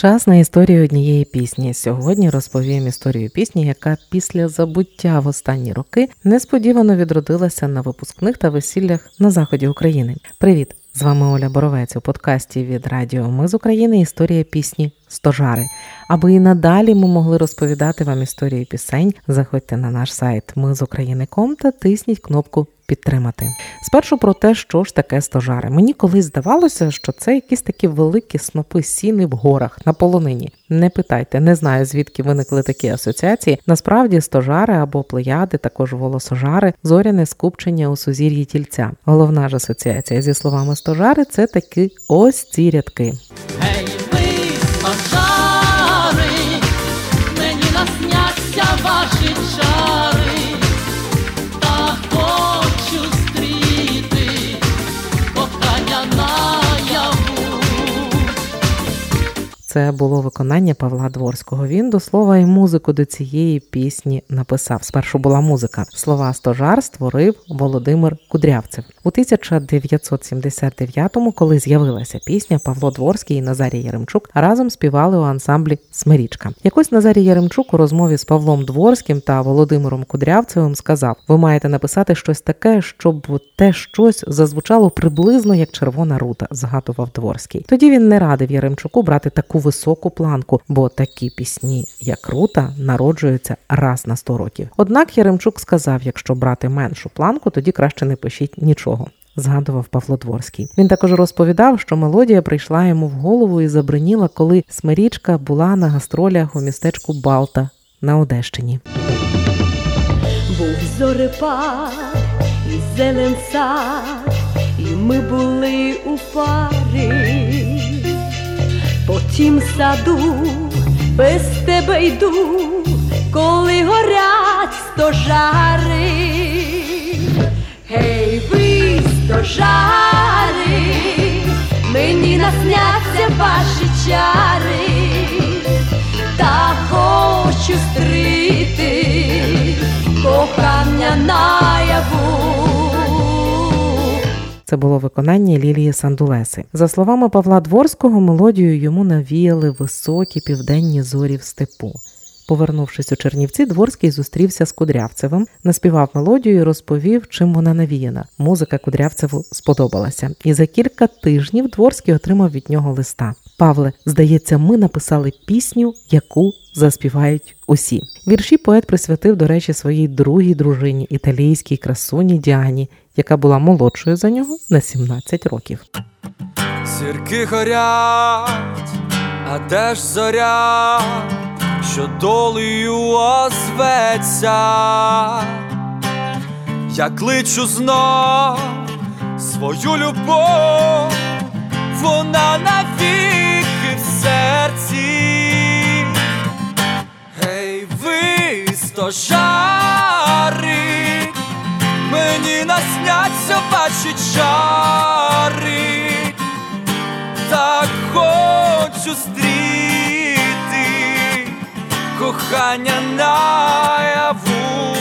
Час на історію однієї пісні. Сьогодні розповім історію пісні, яка після забуття в останні роки несподівано відродилася на випускних та весіллях на заході України. Привіт! З вами Оля Боровець у подкасті від Радіо Ми з України. Історія пісні Стожари. Аби і надалі ми могли розповідати вам історію пісень. Заходьте на наш сайт Ми з України.ком та тисніть кнопку підтримати. Спершу про те, що ж таке стожари. Мені колись здавалося, що це якісь такі великі снопи сіни в горах на полонині. Не питайте, не знаю звідки виникли такі асоціації. Насправді стожари або плеяди, також волосожари, зоряне скупчення у сузір'ї тільця. Головна ж асоціація зі словами стожари це таки ось ці рядки. Ваші чари. Це було виконання Павла Дворського. Він до слова і музику до цієї пісні написав. Спершу була музика. Слова стожар створив Володимир Кудрявцев. У 1979-му, коли з'явилася пісня, Павло Дворський і Назарій Яремчук разом співали у ансамблі Смирічка. Якось Назарій Яремчук у розмові з Павлом Дворським та Володимиром Кудрявцевим сказав: Ви маєте написати щось таке, щоб те щось зазвучало приблизно як червона рута, згадував Дворський. Тоді він не радив Яремчуку брати таку високу планку, бо такі пісні, як рута, народжуються раз на 100 років. Однак Яремчук сказав: якщо брати меншу планку, тоді краще не пишіть нічого. Згадував Павло Дворський. Він також розповідав, що мелодія прийшла йому в голову і забриніла, коли Смирічка була на гастролях у містечку Балта на Одещині. Був зорепад і зелен сад, і ми були у парі. Тім саду без тебе йду, коли горять стожари. Гей, ви стожари, мені насняться ваші чари Це було виконання Лілії Сандулеси. За словами Павла Дворського, мелодію йому навіяли високі південні зорі в степу. Повернувшись у Чернівці, Дворський зустрівся з Кудрявцевим, наспівав мелодію і розповів, чим вона навіяна. Музика Кудрявцеву сподобалася, і за кілька тижнів Дворський отримав від нього листа. Павле, здається, ми написали пісню, яку заспівають усі. Вірші поет присвятив, до речі, своїй другій дружині, італійській красуні Діані, яка була молодшою за нього на 17 років. Зірки горять, а де ж зоря, що долею озветься, я кличу знов свою любов, вона навіки в серці. Гей, ви стожари, мені насняться ваші чари так хочу стріти кохання наяву.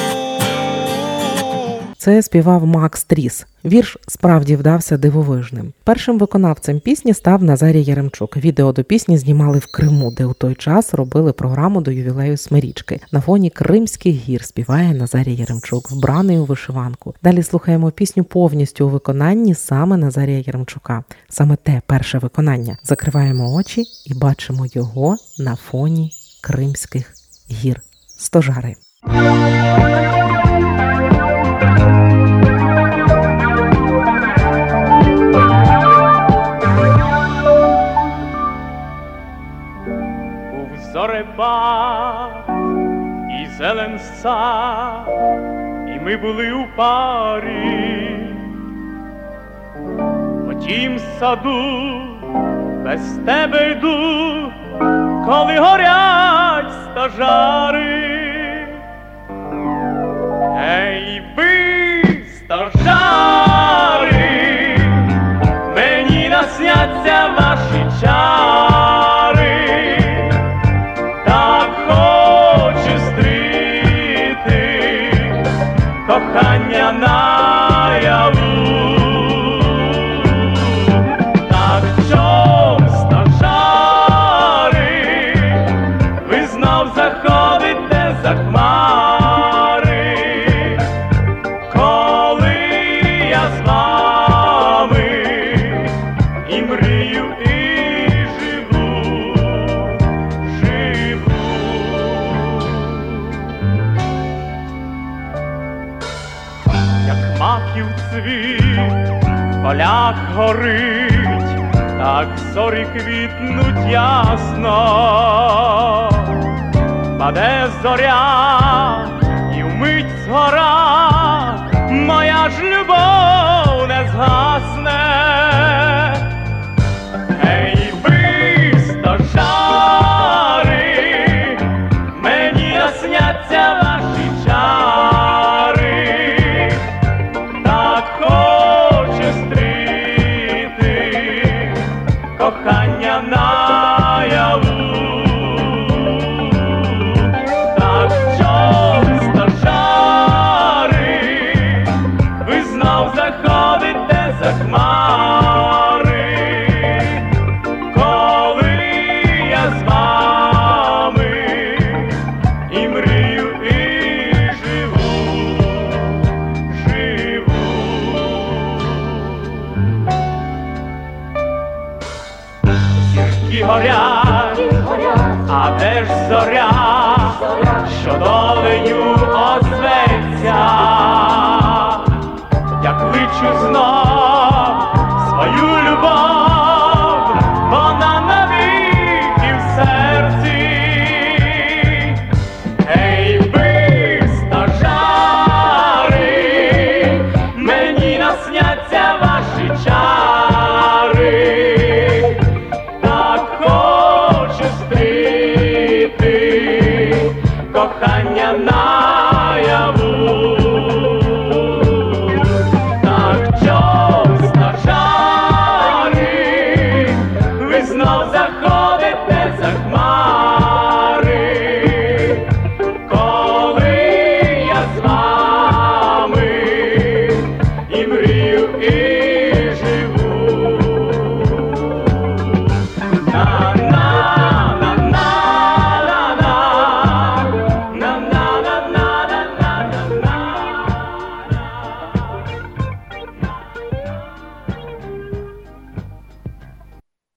Це співав Макс Тріс. Вірш справді вдався дивовижним. Першим виконавцем пісні став Назарій Яремчук. Відео до пісні знімали в Криму, де у той час робили програму до ювілею Смирічки. На фоні Кримських гір співає Назарій Яремчук, вбраний у вишиванку. Далі слухаємо пісню повністю у виконанні саме Назарія Яремчука. Саме те перше виконання. Закриваємо очі і бачимо його на фоні Кримських гір. Стожари. І ми були у парі. По тім саду без тебе йду, коли горять стажари. кохання наяву. Так чом стажари визнав заходить не за хмар. Світ цвіт, полях горить, так зорі квітнуть ясно, паде зоря і вмить згора, моя ж любов не згасне. А де ж зоря, що долею